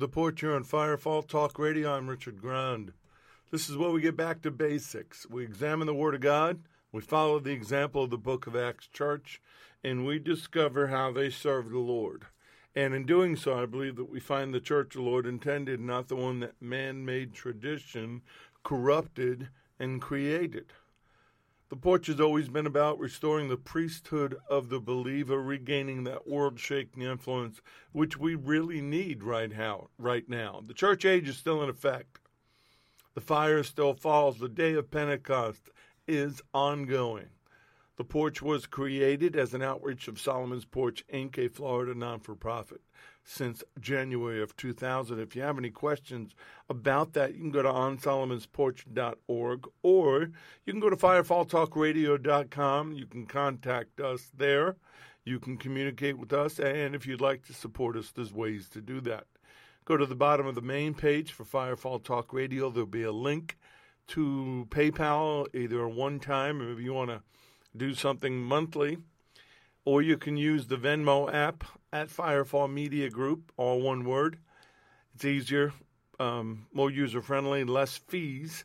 The porch here on Firefall Talk Radio. I'm Richard Grand. This is where we get back to basics. We examine the Word of God, we follow the example of the Book of Acts Church, and we discover how they serve the Lord. And in doing so, I believe that we find the church the Lord intended, not the one that man made tradition corrupted and created. The porch has always been about restoring the priesthood of the believer, regaining that world-shaking influence which we really need right now. Right now, the church age is still in effect. The fire still falls. The day of Pentecost is ongoing. The porch was created as an outreach of Solomon's Porch Inc., a Florida non-for-profit since January of 2000. If you have any questions about that, you can go to onsolomonsporch.org or you can go to firefalltalkradio.com. You can contact us there. You can communicate with us, and if you'd like to support us, there's ways to do that. Go to the bottom of the main page for Firefall Talk Radio. There'll be a link to PayPal, either one time or if you want to do something monthly or you can use the Venmo app at Firefall Media Group, all one word. It's easier, um, more user friendly, less fees.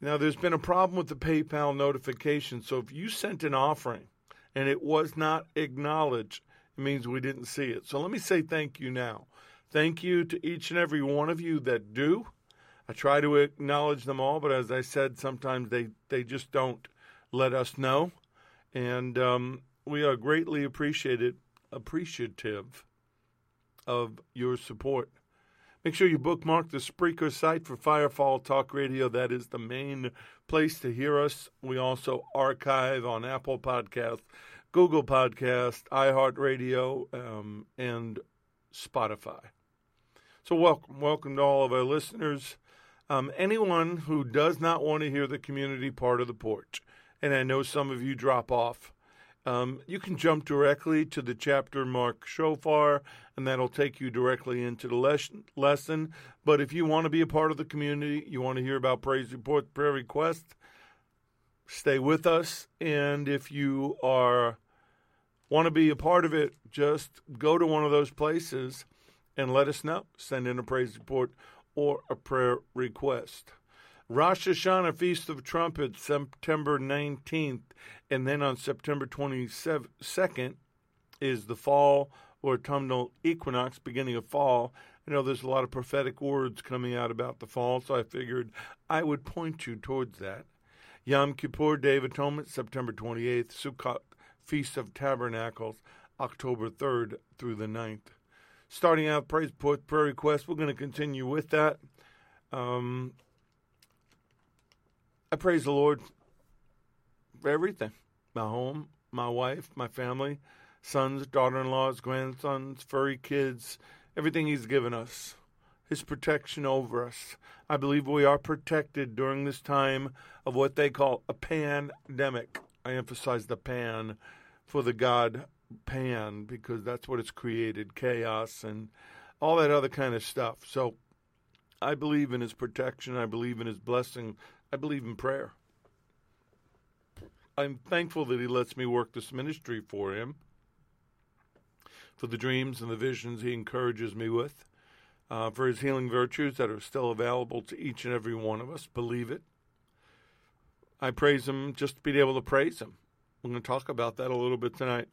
Now, there's been a problem with the PayPal notification. So if you sent an offering and it was not acknowledged, it means we didn't see it. So let me say thank you now. Thank you to each and every one of you that do. I try to acknowledge them all, but as I said, sometimes they, they just don't let us know. And um, we are greatly appreciated, appreciative of your support. Make sure you bookmark the Spreaker site for Firefall Talk Radio. That is the main place to hear us. We also archive on Apple Podcast, Google Podcast, iHeartRadio, um, and Spotify. So welcome, welcome to all of our listeners. Um, anyone who does not want to hear the community part of the porch, and I know some of you drop off. Um, you can jump directly to the chapter mark shofar, and that'll take you directly into the les- lesson. But if you want to be a part of the community, you want to hear about praise report, prayer request, stay with us. And if you are want to be a part of it, just go to one of those places and let us know. Send in a praise report or a prayer request. Rosh Hashanah Feast of Trumpets, September 19th, and then on September 22nd is the fall or autumnal equinox, beginning of fall. I know there's a lot of prophetic words coming out about the fall, so I figured I would point you towards that. Yom Kippur, Day of Atonement, September 28th. Sukkot, Feast of Tabernacles, October 3rd through the 9th. Starting out, praise prayer request. We're going to continue with that. Um, I praise the Lord for everything my home, my wife, my family, sons, daughter in laws, grandsons, furry kids, everything He's given us, His protection over us. I believe we are protected during this time of what they call a pandemic. I emphasize the pan for the God pan because that's what it's created chaos and all that other kind of stuff. So I believe in His protection, I believe in His blessing. I believe in prayer. I'm thankful that he lets me work this ministry for him, for the dreams and the visions he encourages me with, uh, for his healing virtues that are still available to each and every one of us. Believe it. I praise him just to be able to praise him. We're going to talk about that a little bit tonight.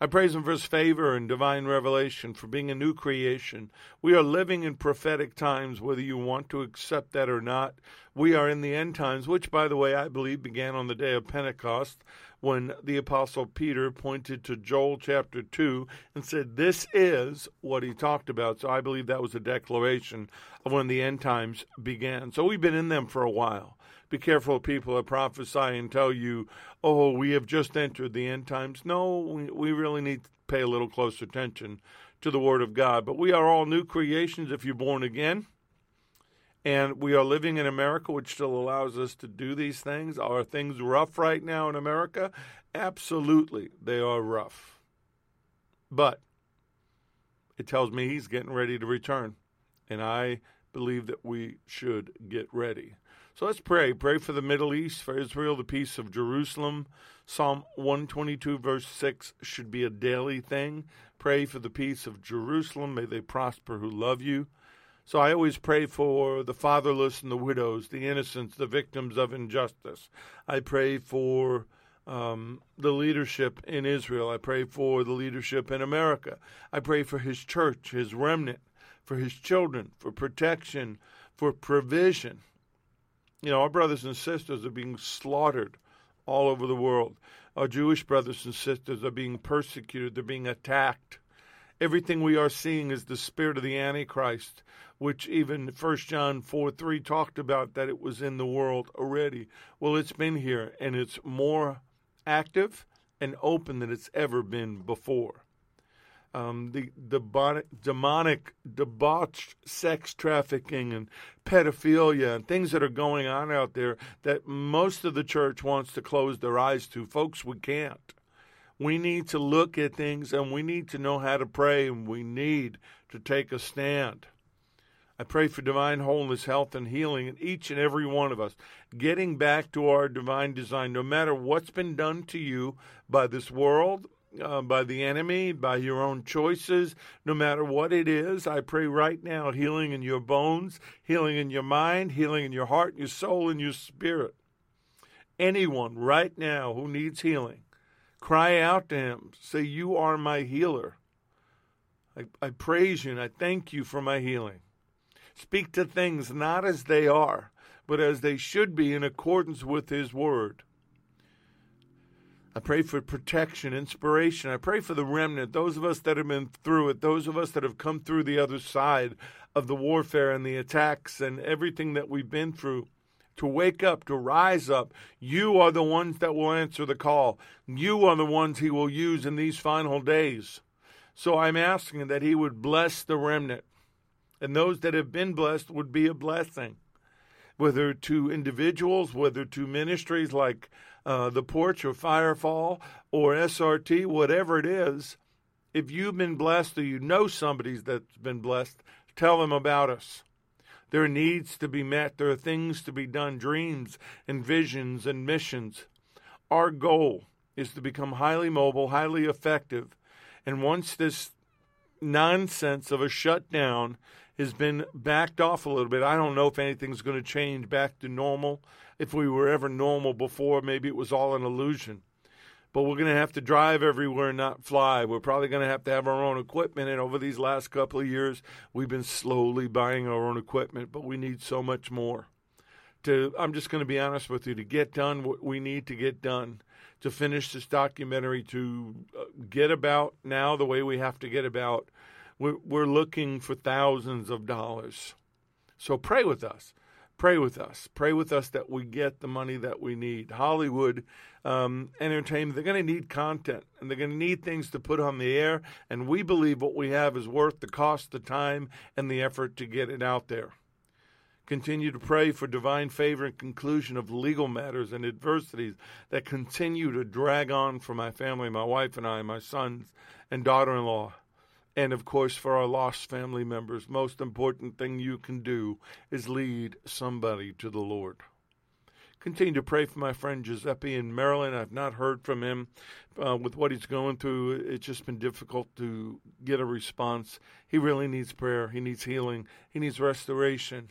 I praise Him for His favor and divine revelation, for being a new creation. We are living in prophetic times, whether you want to accept that or not. We are in the end times, which, by the way, I believe began on the day of Pentecost when the Apostle Peter pointed to Joel chapter 2 and said, This is what he talked about. So I believe that was a declaration of when the end times began. So we've been in them for a while. Be careful people that prophesy and tell you, oh, we have just entered the end times. No, we, we really need to pay a little close attention to the Word of God. But we are all new creations if you're born again. And we are living in America, which still allows us to do these things. Are things rough right now in America? Absolutely, they are rough. But it tells me he's getting ready to return. And I believe that we should get ready. So let's pray. Pray for the Middle East, for Israel, the peace of Jerusalem. Psalm 122, verse 6 should be a daily thing. Pray for the peace of Jerusalem. May they prosper who love you. So I always pray for the fatherless and the widows, the innocents, the victims of injustice. I pray for um, the leadership in Israel. I pray for the leadership in America. I pray for his church, his remnant, for his children, for protection, for provision. You know, our brothers and sisters are being slaughtered all over the world. Our Jewish brothers and sisters are being persecuted, they're being attacked. Everything we are seeing is the spirit of the Antichrist, which even 1 John 4 3 talked about that it was in the world already. Well, it's been here, and it's more active and open than it's ever been before um, the, the demonic, debauched sex trafficking and pedophilia and things that are going on out there that most of the church wants to close their eyes to. Folks, we can't. We need to look at things and we need to know how to pray and we need to take a stand. I pray for divine wholeness, health, and healing in each and every one of us, getting back to our divine design, no matter what's been done to you by this world uh, by the enemy, by your own choices, no matter what it is. I pray right now healing in your bones, healing in your mind, healing in your heart, your soul, and your spirit. Anyone right now who needs healing, cry out to him. Say, You are my healer. I, I praise you and I thank you for my healing. Speak to things not as they are, but as they should be in accordance with his word. I pray for protection, inspiration. I pray for the remnant, those of us that have been through it, those of us that have come through the other side of the warfare and the attacks and everything that we've been through. To wake up, to rise up. You are the ones that will answer the call. You are the ones he will use in these final days. So I'm asking that he would bless the remnant. And those that have been blessed would be a blessing, whether to individuals, whether to ministries like uh, the porch or Firefall or SRT, whatever it is, if you've been blessed or you know somebody that's been blessed, tell them about us. There are needs to be met, there are things to be done, dreams and visions and missions. Our goal is to become highly mobile, highly effective. And once this nonsense of a shutdown has been backed off a little bit, I don't know if anything's going to change back to normal if we were ever normal before, maybe it was all an illusion. But we're going to have to drive everywhere and not fly. We're probably going to have to have our own equipment. And over these last couple of years, we've been slowly buying our own equipment, but we need so much more. To, I'm just going to be honest with you, to get done what we need to get done, to finish this documentary, to uh, get about now the way we have to get about, we're, we're looking for thousands of dollars. So pray with us pray with us. Pray with us that we get the money that we need. Hollywood um, entertainment, they're going to need content and they're going to need things to put on the air. And we believe what we have is worth the cost, the time, and the effort to get it out there. Continue to pray for divine favor and conclusion of legal matters and adversities that continue to drag on for my family, my wife and I, my sons and daughter in law. And of course, for our lost family members, most important thing you can do is lead somebody to the Lord. Continue to pray for my friend Giuseppe in Maryland. I've not heard from him uh, with what he's going through. It's just been difficult to get a response. He really needs prayer. He needs healing. He needs restoration.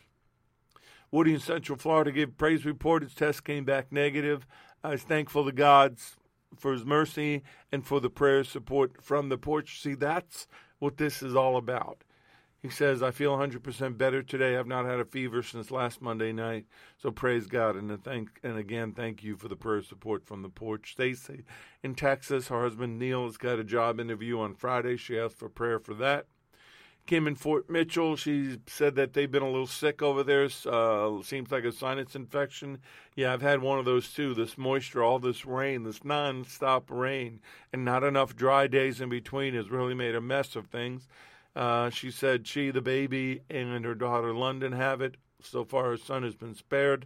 Woody in Central Florida gave praise report. His test came back negative. I was thankful to God's for his mercy and for the prayer support from the porch. See, that's what this is all about. He says, I feel 100% better today. I've not had a fever since last Monday night. So praise God. And, thank, and again, thank you for the prayer support from the porch. Stacy in Texas, her husband Neil has got a job interview on Friday. She asked for prayer for that. Kim in Fort Mitchell, she said that they've been a little sick over there. Uh, seems like a sinus infection. Yeah, I've had one of those too. This moisture, all this rain, this non-stop rain, and not enough dry days in between has really made a mess of things. Uh, she said she, the baby, and her daughter London have it. So far, her son has been spared.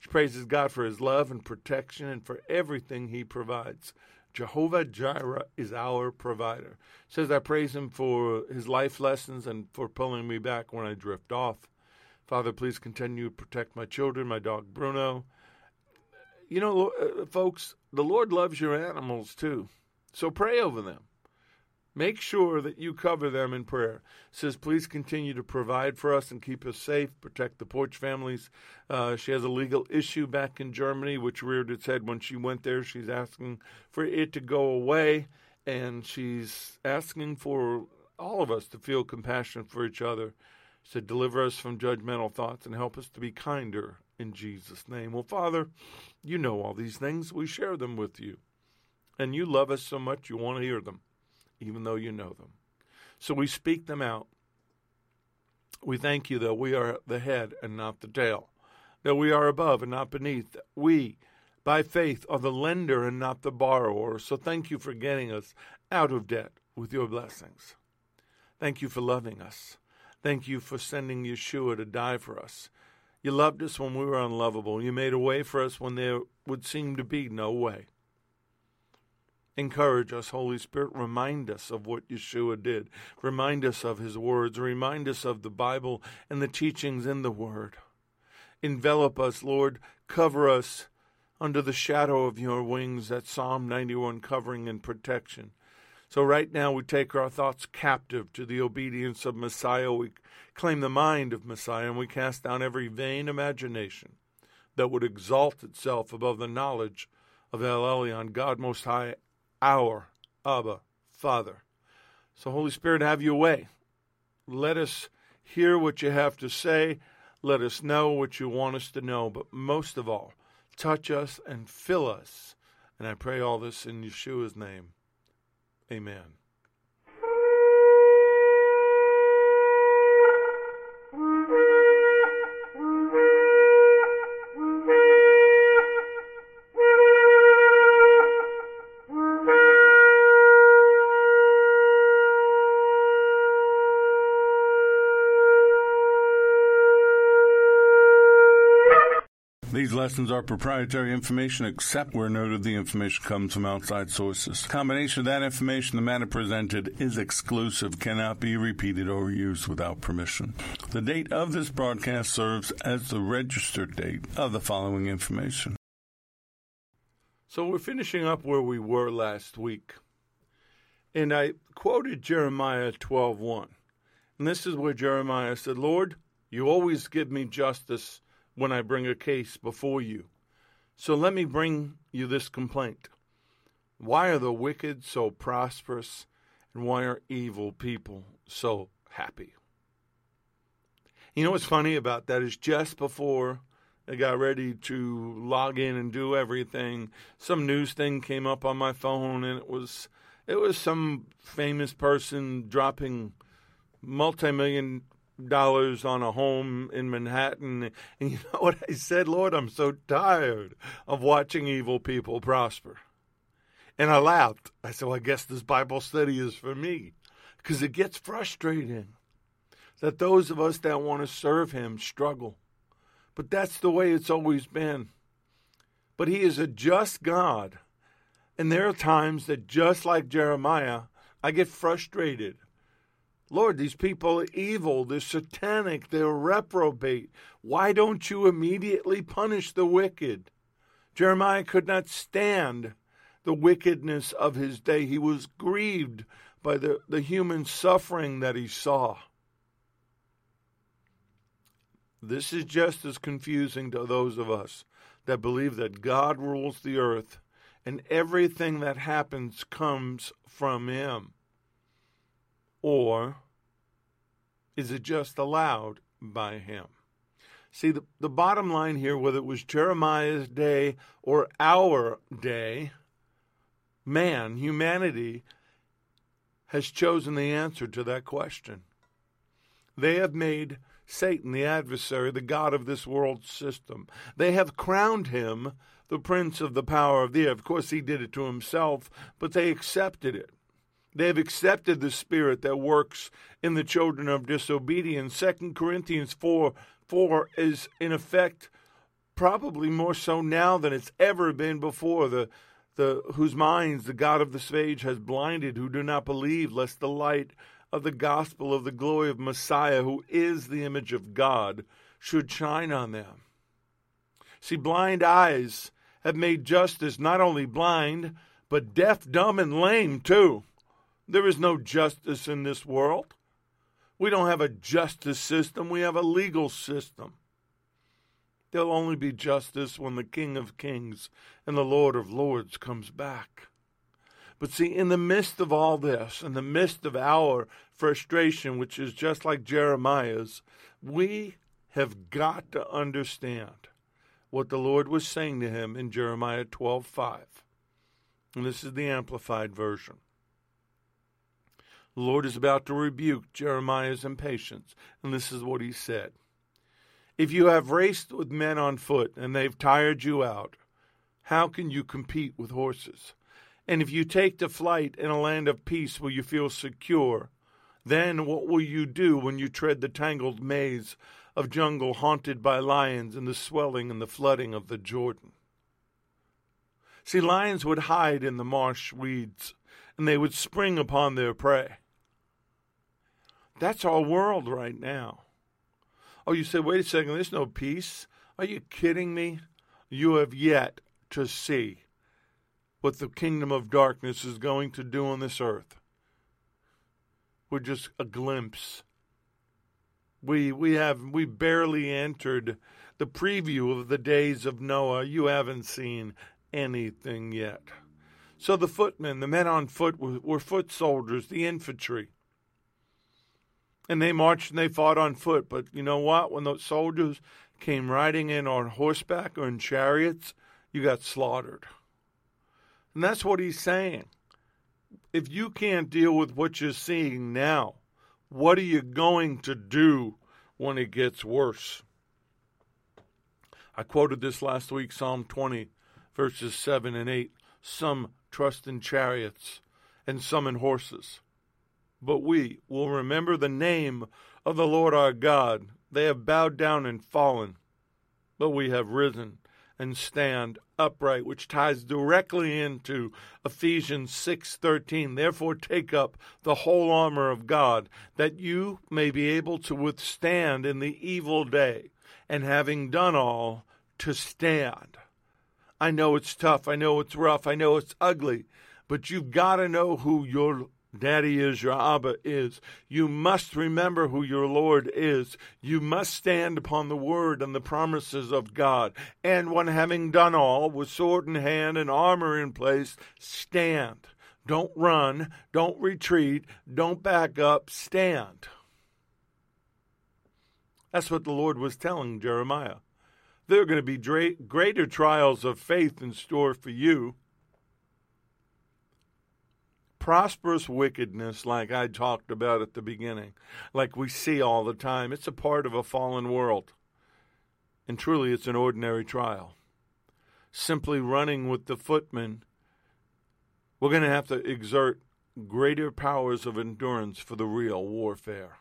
She praises God for his love and protection and for everything he provides. Jehovah Jireh is our provider. Says I praise him for his life lessons and for pulling me back when I drift off. Father, please continue to protect my children, my dog Bruno. You know, uh, folks, the Lord loves your animals too. So pray over them. Make sure that you cover them in prayer. Says, please continue to provide for us and keep us safe, protect the Porch families. Uh, she has a legal issue back in Germany, which reared its head when she went there. She's asking for it to go away, and she's asking for all of us to feel compassion for each other. She said, deliver us from judgmental thoughts and help us to be kinder in Jesus' name. Well, Father, you know all these things. We share them with you. And you love us so much, you want to hear them even though you know them. So we speak them out. We thank you that we are the head and not the tail, that we are above and not beneath. We, by faith, are the lender and not the borrower. So thank you for getting us out of debt with your blessings. Thank you for loving us. Thank you for sending Yeshua to die for us. You loved us when we were unlovable. You made a way for us when there would seem to be no way. Encourage us, Holy Spirit. Remind us of what Yeshua did. Remind us of his words. Remind us of the Bible and the teachings in the Word. Envelop us, Lord. Cover us under the shadow of your wings, that Psalm 91 covering and protection. So, right now, we take our thoughts captive to the obedience of Messiah. We claim the mind of Messiah, and we cast down every vain imagination that would exalt itself above the knowledge of El Elyon, God Most High, our Abba Father. So, Holy Spirit, have your way. Let us hear what you have to say. Let us know what you want us to know. But most of all, touch us and fill us. And I pray all this in Yeshua's name. Amen. Lessons are proprietary information except where noted the information comes from outside sources. Combination of that information the matter presented is exclusive, cannot be repeated or used without permission. The date of this broadcast serves as the registered date of the following information. So we're finishing up where we were last week. And I quoted Jeremiah 12:1. And this is where Jeremiah said, "Lord, you always give me justice when I bring a case before you. So let me bring you this complaint. Why are the wicked so prosperous, and why are evil people so happy? You know what's funny about that is just before I got ready to log in and do everything, some news thing came up on my phone and it was it was some famous person dropping multi-million dollars on a home in Manhattan. And you know what I said? Lord, I'm so tired of watching evil people prosper. And I laughed. I said, well, I guess this Bible study is for me. Because it gets frustrating that those of us that want to serve Him struggle. But that's the way it's always been. But He is a just God. And there are times that, just like Jeremiah, I get frustrated Lord, these people are evil, they're satanic, they're reprobate. Why don't you immediately punish the wicked? Jeremiah could not stand the wickedness of his day. He was grieved by the, the human suffering that he saw. This is just as confusing to those of us that believe that God rules the earth and everything that happens comes from Him? Or is it just allowed by Him? See, the, the bottom line here, whether it was Jeremiah's day or our day, man, humanity, has chosen the answer to that question. They have made Satan, the adversary, the God of this world system. They have crowned him the prince of the power of the air. Of course, he did it to himself, but they accepted it. They have accepted the spirit that works in the children of disobedience. Second Corinthians 4 4 is, in effect, probably more so now than it's ever been before. The, the, whose minds the God of this age has blinded, who do not believe, lest the light of the gospel of the glory of Messiah, who is the image of God, should shine on them. See, blind eyes have made justice not only blind, but deaf, dumb, and lame too. There is no justice in this world. We don't have a justice system, we have a legal system. There'll only be justice when the King of Kings and the Lord of Lords comes back. But see, in the midst of all this, in the midst of our frustration, which is just like Jeremiah's, we have got to understand what the Lord was saying to him in Jeremiah 12:5. And this is the amplified version. The Lord is about to rebuke Jeremiah's impatience, and this is what he said. If you have raced with men on foot and they've tired you out, how can you compete with horses? And if you take to flight in a land of peace where you feel secure, then what will you do when you tread the tangled maze of jungle haunted by lions and the swelling and the flooding of the Jordan? See, lions would hide in the marsh weeds, and they would spring upon their prey. That's our world right now. Oh, you say, wait a second, there's no peace. Are you kidding me? You have yet to see what the kingdom of darkness is going to do on this earth. We're just a glimpse. We we have we barely entered the preview of the days of Noah. You haven't seen anything yet. So the footmen, the men on foot, were, were foot soldiers, the infantry. And they marched and they fought on foot. But you know what? When those soldiers came riding in on horseback or in chariots, you got slaughtered. And that's what he's saying. If you can't deal with what you're seeing now, what are you going to do when it gets worse? I quoted this last week, Psalm 20, verses 7 and 8. Some trust in chariots and some in horses but we will remember the name of the Lord our God. They have bowed down and fallen, but we have risen and stand upright, which ties directly into Ephesians 6:13. Therefore take up the whole armor of God, that you may be able to withstand in the evil day, and having done all, to stand. I know it's tough, I know it's rough, I know it's ugly, but you've got to know who your Daddy is, your Abba is. You must remember who your Lord is. You must stand upon the word and the promises of God. And when having done all, with sword in hand and armor in place, stand. Don't run. Don't retreat. Don't back up. Stand. That's what the Lord was telling Jeremiah. There are going to be greater trials of faith in store for you prosperous wickedness, like I talked about at the beginning, like we see all the time, it's a part of a fallen world. And truly, it's an ordinary trial. Simply running with the footmen, we're going to have to exert greater powers of endurance for the real warfare.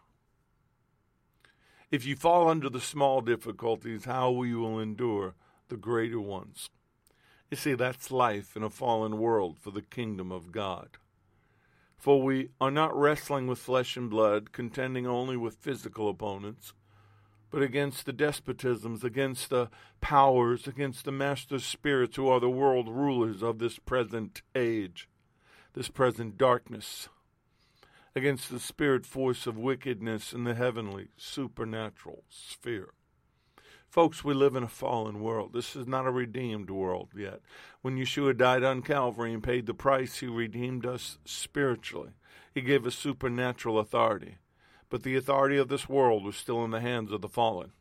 If you fall under the small difficulties, how will you endure the greater ones? You see, that's life in a fallen world for the kingdom of God. For we are not wrestling with flesh and blood, contending only with physical opponents, but against the despotisms, against the powers, against the master spirits who are the world rulers of this present age, this present darkness, against the spirit force of wickedness in the heavenly supernatural sphere. Folks, we live in a fallen world. This is not a redeemed world yet. When Yeshua died on Calvary and paid the price, he redeemed us spiritually. He gave us supernatural authority. But the authority of this world was still in the hands of the fallen.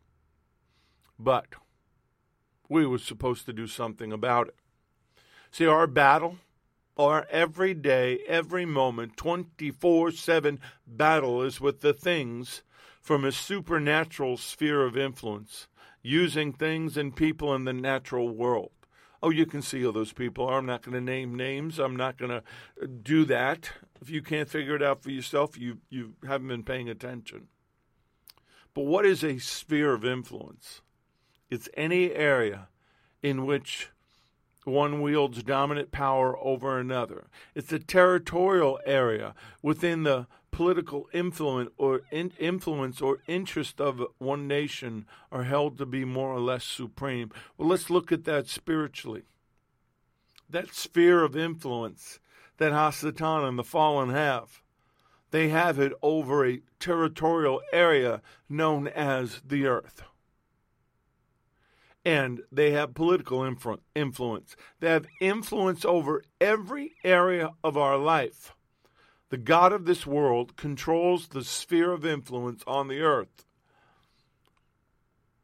But we were supposed to do something about it. See, our battle, our everyday, every moment, 24 7 battle is with the things from a supernatural sphere of influence, using things and people in the natural world. Oh, you can see who those people are. I'm not going to name names. I'm not going to uh, do that. If you can't figure it out for yourself, you, you haven't been paying attention. But what is a sphere of influence? It's any area in which one wields dominant power over another. It's a territorial area within the political influence or in, influence or interest of one nation are held to be more or less supreme. Well, let's look at that spiritually. That sphere of influence that Hasatan and the fallen have. They have it over a territorial area known as the earth and they have political influence. They have influence over every area of our life. The God of this world controls the sphere of influence on the earth.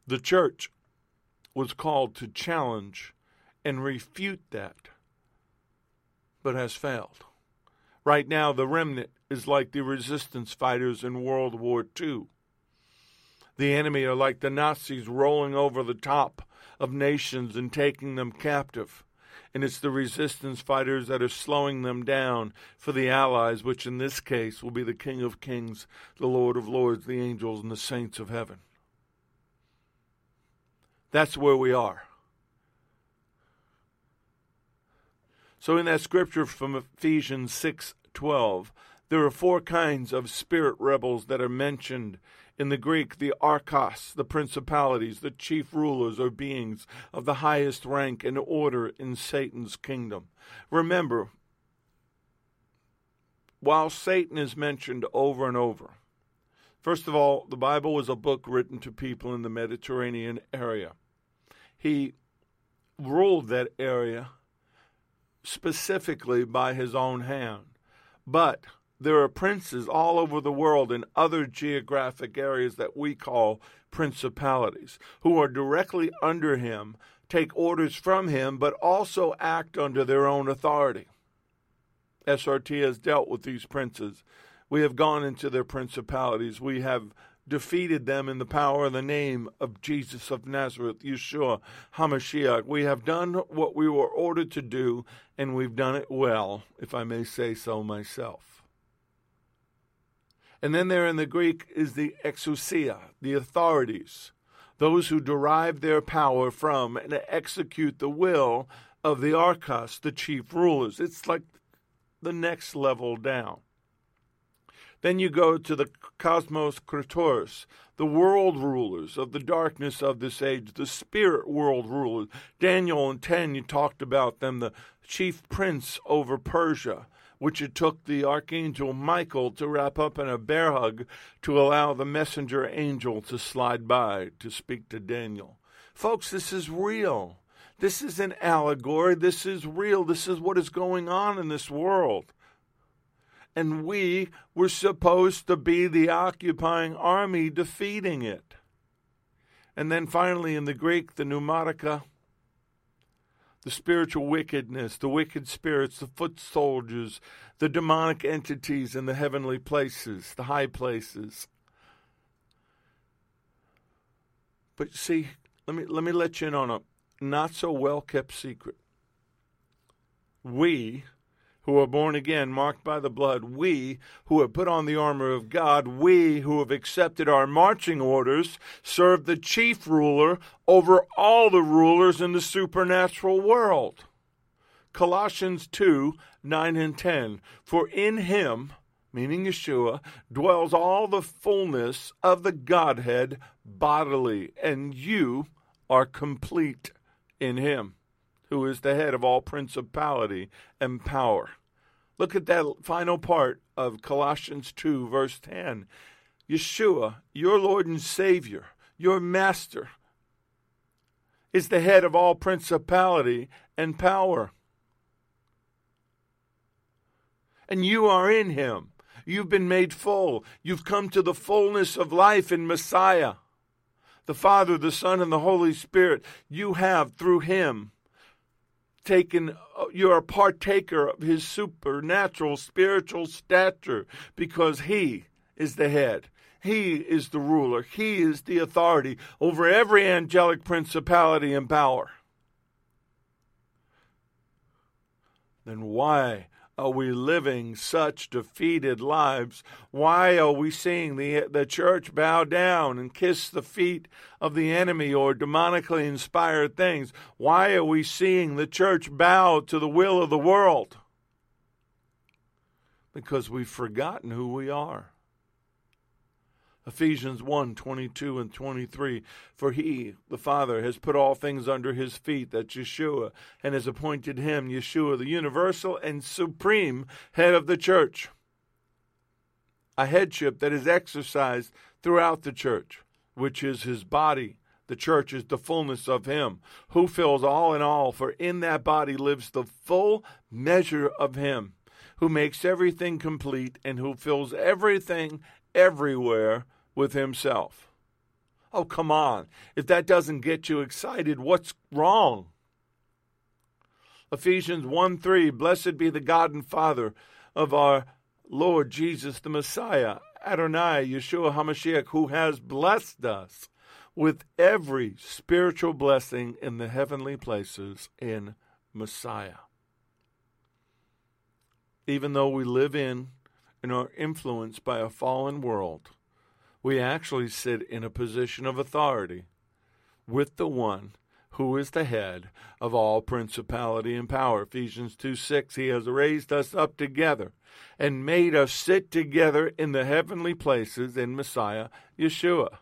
The church was called to challenge and refute that, but has failed. Right now, the remnant is like the resistance fighters in World War II. The enemy are like the Nazis rolling over the top of nations and taking them captive. And it's the resistance fighters that are slowing them down for the allies, which in this case will be the King of Kings, the Lord of Lords, the angels, and the saints of heaven. That's where we are. So in that scripture from Ephesians 6:12, there are four kinds of spirit rebels that are mentioned in the Greek, the archos, the principalities, the chief rulers or beings of the highest rank and order in Satan's kingdom. Remember, while Satan is mentioned over and over, first of all, the Bible was a book written to people in the Mediterranean area. He ruled that area specifically by his own hand. But there are princes all over the world in other geographic areas that we call principalities who are directly under him, take orders from him, but also act under their own authority. SRT has dealt with these princes. We have gone into their principalities. We have defeated them in the power of the name of Jesus of Nazareth, Yeshua HaMashiach. We have done what we were ordered to do, and we've done it well, if I may say so myself. And then there in the Greek is the exousia, the authorities, those who derive their power from and execute the will of the archos, the chief rulers. It's like the next level down. Then you go to the cosmos kritoros, the world rulers of the darkness of this age, the spirit world rulers. Daniel and 10, you talked about them, the chief prince over Persia, which it took the archangel Michael to wrap up in a bear hug to allow the messenger angel to slide by to speak to Daniel. Folks, this is real. This is an allegory. This is real. This is what is going on in this world. And we were supposed to be the occupying army defeating it. And then finally, in the Greek, the pneumatica, the spiritual wickedness, the wicked spirits, the foot soldiers, the demonic entities in the heavenly places, the high places. But see, let me let me let you in on a not so well kept secret. We who are born again, marked by the blood, we who have put on the armor of God, we who have accepted our marching orders, serve the chief ruler over all the rulers in the supernatural world. Colossians 2 9 and 10. For in him, meaning Yeshua, dwells all the fullness of the Godhead bodily, and you are complete in him who is the head of all principality and power. Look at that final part of Colossians 2, verse 10. Yeshua, your Lord and Savior, your Master, is the head of all principality and power. And you are in him. You've been made full. You've come to the fullness of life in Messiah. The Father, the Son, and the Holy Spirit. You have, through him, taken, uh, you're a partaker of his supernatural spiritual stature because he is the head. He is the ruler. He is the authority over every angelic principality and power. Then why are we living such defeated lives? Why are we seeing the, the church bow down and kiss the feet of the enemy or demonically inspired things? Why are we seeing the church bow to the will of the world? Because we've forgotten who we are. Ephesians 1 22 and 23. For he, the Father, has put all things under his feet, that's Yeshua, and has appointed him, Yeshua, the universal and supreme head of the church. A headship that is exercised throughout the church, which is his body. The church is the fullness of him, who fills all in all, for in that body lives the full measure of him, who makes everything complete and who fills everything everywhere with himself. Oh, come on. If that doesn't get you excited, what's wrong? Ephesians 1 3 Blessed be the God and Father of our Lord Jesus the Messiah, Adonai, Yeshua HaMashiach, who has blessed us with every spiritual blessing in the heavenly places in Messiah. Even though we live in and are influenced by a fallen world, we actually sit in a position of authority with the one who is the head of all principality and power. Ephesians 2 6, he has raised us up together and made us sit together in the heavenly places in Messiah Yeshua.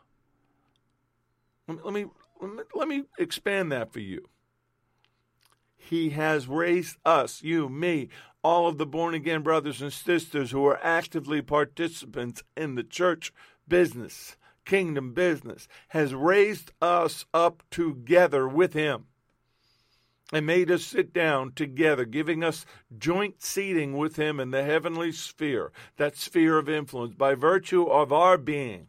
Let me, let me, let me expand that for you. He has raised us, you, me, all of the born again brothers and sisters who are actively participants in the church business, kingdom business, has raised us up together with him and made us sit down together, giving us joint seating with him in the heavenly sphere, that sphere of influence, by virtue of our being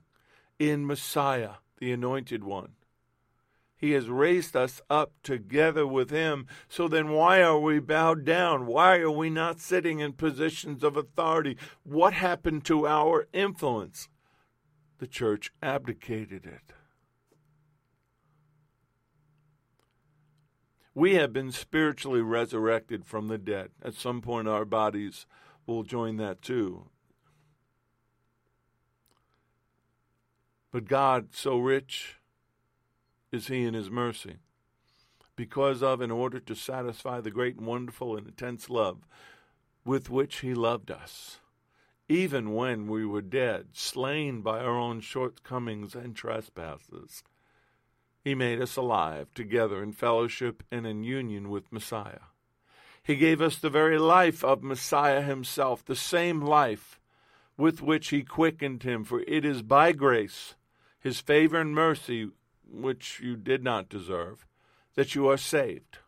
in Messiah, the Anointed One. He has raised us up together with Him. So then, why are we bowed down? Why are we not sitting in positions of authority? What happened to our influence? the church abdicated it. We have been spiritually resurrected from the dead. At some point, our bodies will join that too. But God, so rich is He in His mercy, because of, in order to satisfy the great and wonderful and intense love with which He loved us even when we were dead, slain by our own shortcomings and trespasses. He made us alive together in fellowship and in union with Messiah. He gave us the very life of Messiah himself, the same life with which he quickened him, for it is by grace, his favor and mercy, which you did not deserve, that you are saved,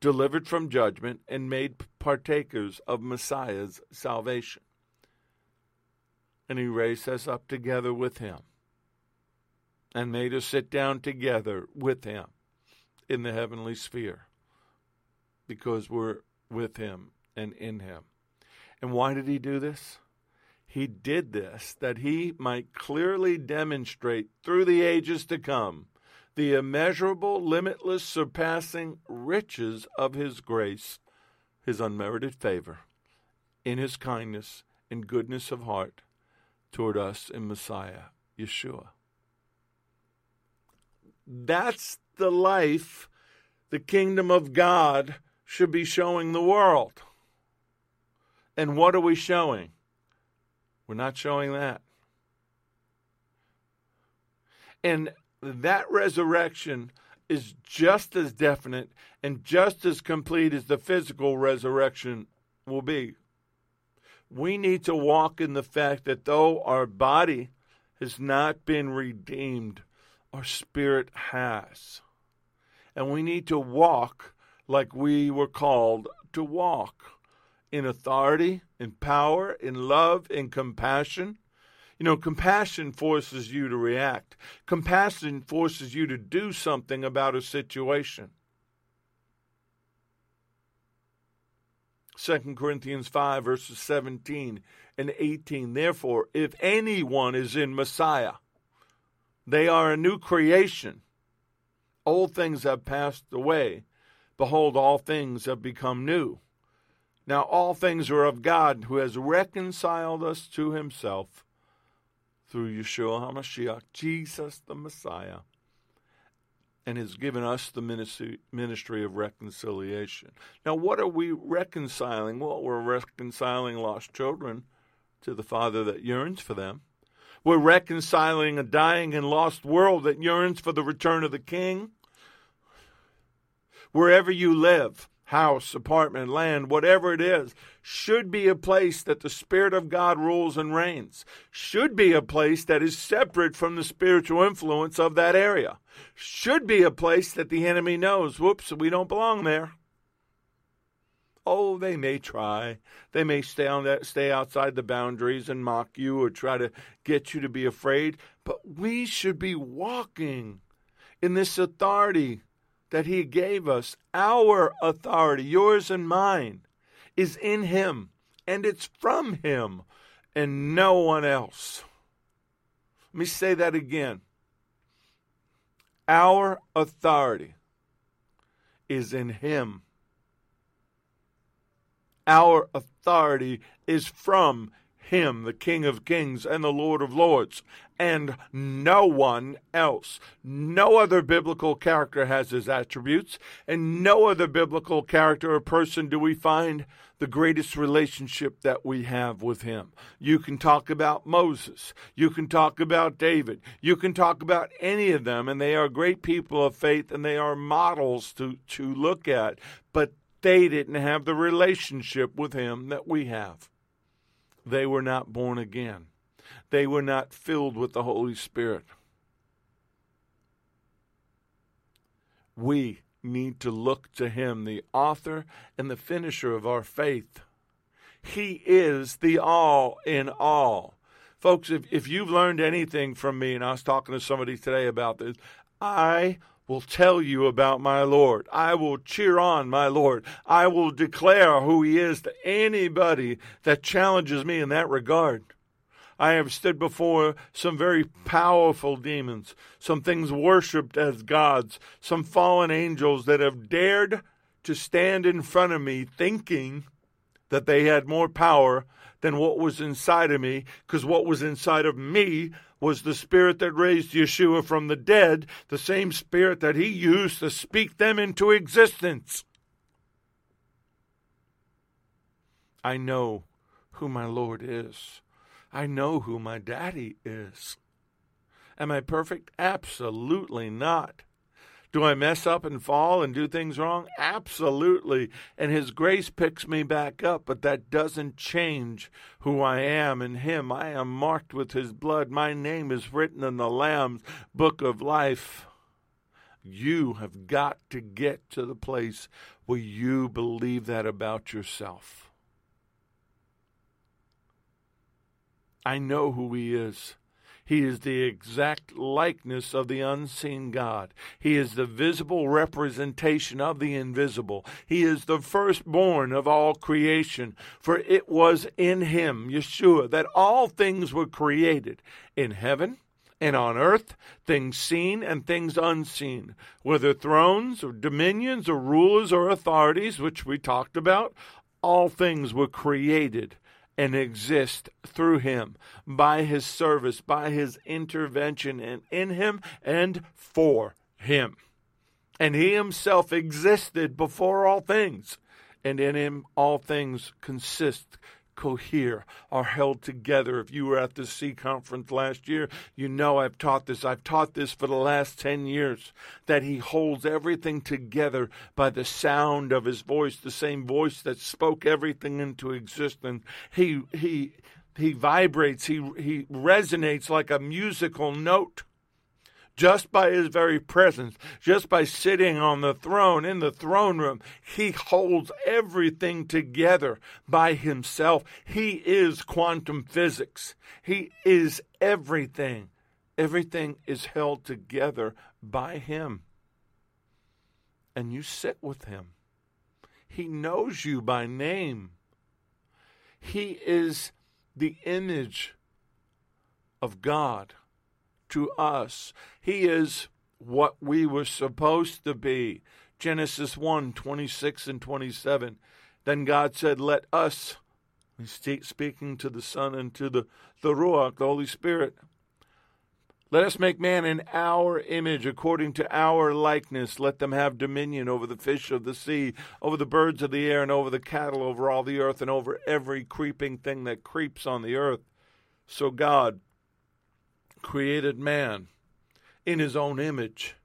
delivered from judgment, and made partakers of Messiah's salvation and he raised us up together with him and made us sit down together with him in the heavenly sphere because we're with him and in him. And why did he do this? He did this that he might clearly demonstrate through the ages to come the immeasurable, limitless, surpassing riches of his grace, his unmerited favor, in his kindness and goodness of heart toward us in Messiah, Yeshua. That's the life the kingdom of God should be showing the world. And what are we showing? We're not showing that. And that resurrection is just as definite and just as complete as the physical resurrection will be we need to walk in the fact that though our body has not been redeemed, our spirit has. And we need to walk like we were called to walk in authority, in power, in love, in compassion. You know, compassion forces you to react. Compassion forces you to do something about a situation. 2 Corinthians 5, verses 17 and 18. Therefore, if anyone is in Messiah, they are a new creation. Old things have passed away. Behold, all things have become new. Now, all things are of God, who has reconciled us to himself through Yeshua HaMashiach, Jesus the Messiah, and has given us the ministry, of reconciliation. Now, what are we reconciling? Well, we're reconciling lost children to the Father that yearns for them. We're reconciling a dying and lost world that yearns for the return of the King. Wherever you live, house, apartment, land, whatever it is, should be a place that the Spirit of God rules and reigns, should be a place that is separate from the spiritual influence of that area, should be a place that the enemy knows, whoops, we don't belong there. Oh, they may try. They may stay on that, stay outside the boundaries and mock you or try to get you to be afraid. But we should be walking in this authority that He gave us, our authority, yours and mine, is in Him, and it's from Him, and no one else. Let me say that again. Our authority is in Him. Our authority is from him, the King of Kings and the Lord of Lords, and no one else. No other biblical character has his attributes, and no other biblical character or person do we find the greatest relationship that we have with him. You can talk about Moses, you can talk about David, you can talk about any of them, and they are great people of faith and they are models to, to look at, but they didn't have the relationship with him that we have. They were not born again. They were not filled with the Holy Spirit. We need to look to Him, the author and the finisher of our faith. He is the all in all. Folks, if, if you've learned anything from me, and I was talking to somebody today about this, I will tell you about my Lord. I will cheer on my Lord. I will declare who he is to anybody that challenges me in that regard. I have stood before some very powerful demons, some things worshiped as gods, some fallen angels that have dared to stand in front of me thinking that they had more power than what was inside of me, because what was inside of me was the spirit that raised Yeshua from the dead, the same spirit that he used to speak them into existence. I know who my Lord is. I know who my daddy is. Am I perfect? Absolutely not. Do I mess up and fall and do things wrong? Absolutely. And His grace picks me back up, but that doesn't change who I am in Him. I am marked with His blood. My name is written in the Lamb's book of life. You have got to get to the place where you believe that about yourself. I know who He is. He is the exact likeness of the unseen God. He is the visible representation of the invisible. He is the firstborn of all creation. For it was in him, Yeshua, that all things were created in heaven and on earth, things seen and things unseen, whether thrones or dominions or rulers or authorities, which we talked about, all things were created and exist through him by his service, by his intervention, and in him and for him. And he himself existed before all things, and in him all things consist cohere, are held together. If you were at the C conference last year, you know I've taught this. I've taught this for the last 10 years that he holds everything together by the sound of his voice, the same voice that spoke everything into existence. He, he, he vibrates, he, he resonates like a musical note just by his very presence, just by sitting on the throne in the throne room. He holds everything together by himself. He is quantum physics. He is everything. Everything is held together by him. And you sit with him. He knows you by name. He is the image of God to us. He is what we were supposed to be. Genesis 1 26 and 27. Then God said, Let us, speaking to the Son and to the, the Ruach, the Holy Spirit, let us make man in our image, according to our likeness. Let them have dominion over the fish of the sea, over the birds of the air, and over the cattle, over all the earth, and over every creeping thing that creeps on the earth. So God created man in his own image.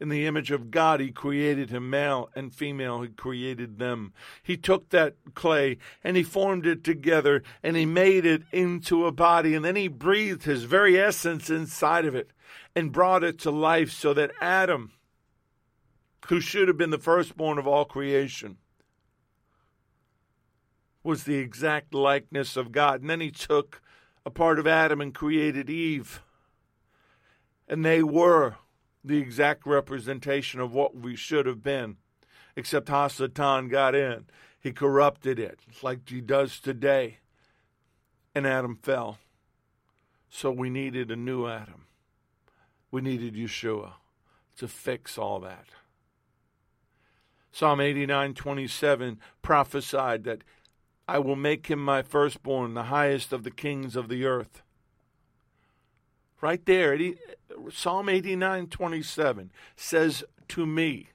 In the image of God, he created him, male and female, he created them. He took that clay and he formed it together and he made it into a body. And then he breathed his very essence inside of it and brought it to life so that Adam, who should have been the firstborn of all creation, was the exact likeness of God. And then he took a part of Adam and created Eve. And they were the exact representation of what we should have been, except Hasatan got in. He corrupted it like he does today. And Adam fell. So we needed a new Adam. We needed Yeshua to fix all that. Psalm 89 27 prophesied that I will make him my firstborn, the highest of the kings of the earth. Right there, Psalm 89 27 says to me,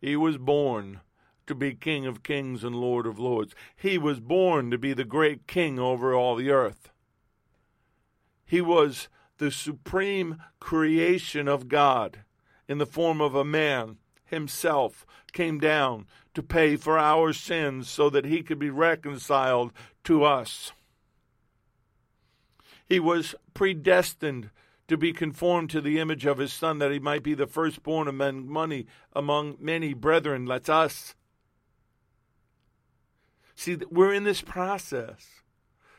He was born to be King of kings and Lord of lords. He was born to be the great king over all the earth. He was the supreme creation of God in the form of a man himself came down to pay for our sins so that he could be reconciled to us. He was predestined to be conformed to the image of his son, that he might be the firstborn among many, among many brethren. Us. See, we're in this process.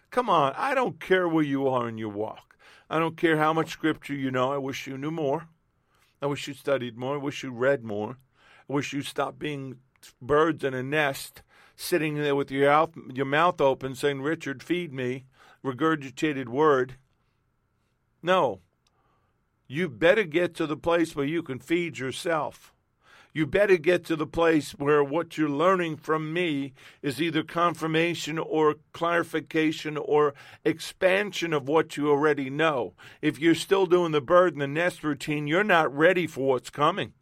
Come on, I don't care where you are in your walk. I don't care how much scripture you know. I wish you knew more. I wish you studied more. I wish you read more. I wish you stopped being birds in a nest, sitting there with your mouth, your mouth open, saying, Richard, feed me, regurgitated word. No. You better get to the place where you can feed yourself. You better get to the place where what you're learning from me is either confirmation or clarification or expansion of what you already know. If you're still doing the bird in the nest routine, you're not ready for what's coming.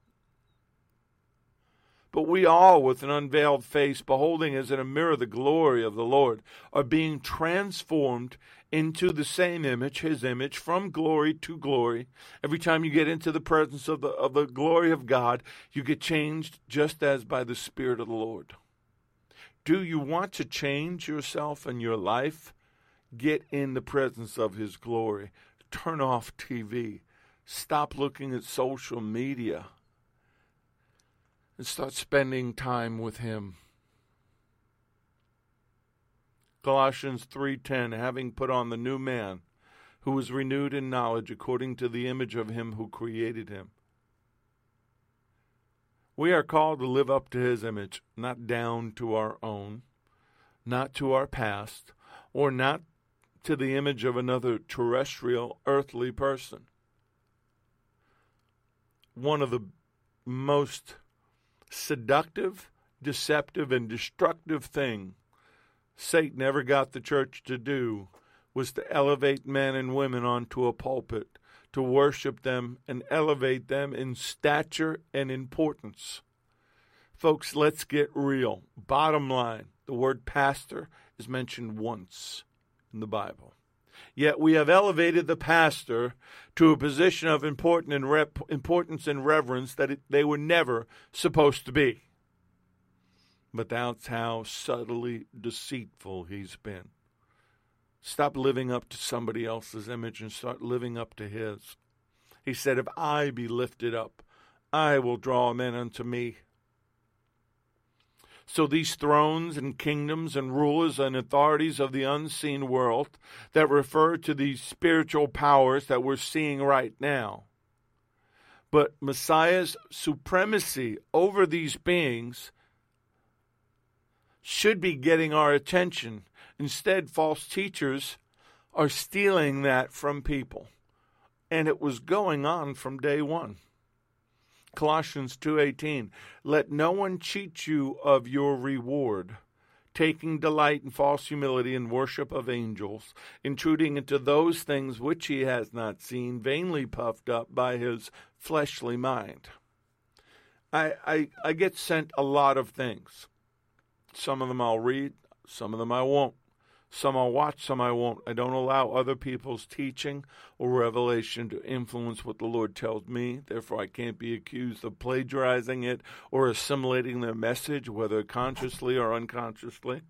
But we all, with an unveiled face, beholding as in a mirror the glory of the Lord, are being transformed into the same image, his image, from glory to glory. Every time you get into the presence of the, of the glory of God, you get changed just as by the Spirit of the Lord. Do you want to change yourself and your life? Get in the presence of his glory. Turn off TV. Stop looking at social media. And start spending time with him. Colossians 3:10 having put on the new man who was renewed in knowledge according to the image of him who created him. We are called to live up to his image, not down to our own, not to our past, or not to the image of another terrestrial earthly person. One of the most seductive, deceptive, and destructive thing Satan ever got the church to do was to elevate men and women onto a pulpit, to worship them and elevate them in stature and importance. Folks, let's get real. Bottom line the word pastor is mentioned once in the Bible. Yet we have elevated the pastor to a position of important and rep- importance and reverence that it, they were never supposed to be. But that's how subtly deceitful he's been. Stop living up to somebody else's image and start living up to his. He said, If I be lifted up, I will draw men unto me. So these thrones and kingdoms and rulers and authorities of the unseen world that refer to these spiritual powers that we're seeing right now. But Messiah's supremacy over these beings should be getting our attention. Instead, false teachers are stealing that from people. And it was going on from day one. Colossians 2:18 Let no one cheat you of your reward taking delight in false humility and worship of angels intruding into those things which he has not seen vainly puffed up by his fleshly mind. I, I I get sent a lot of things. Some of them I'll read some of them I won't some I'll watch, some I won't. I don't allow other people's teaching or revelation to influence what the Lord tells me. Therefore, I can't be accused of plagiarizing it or assimilating their message, whether consciously or unconsciously.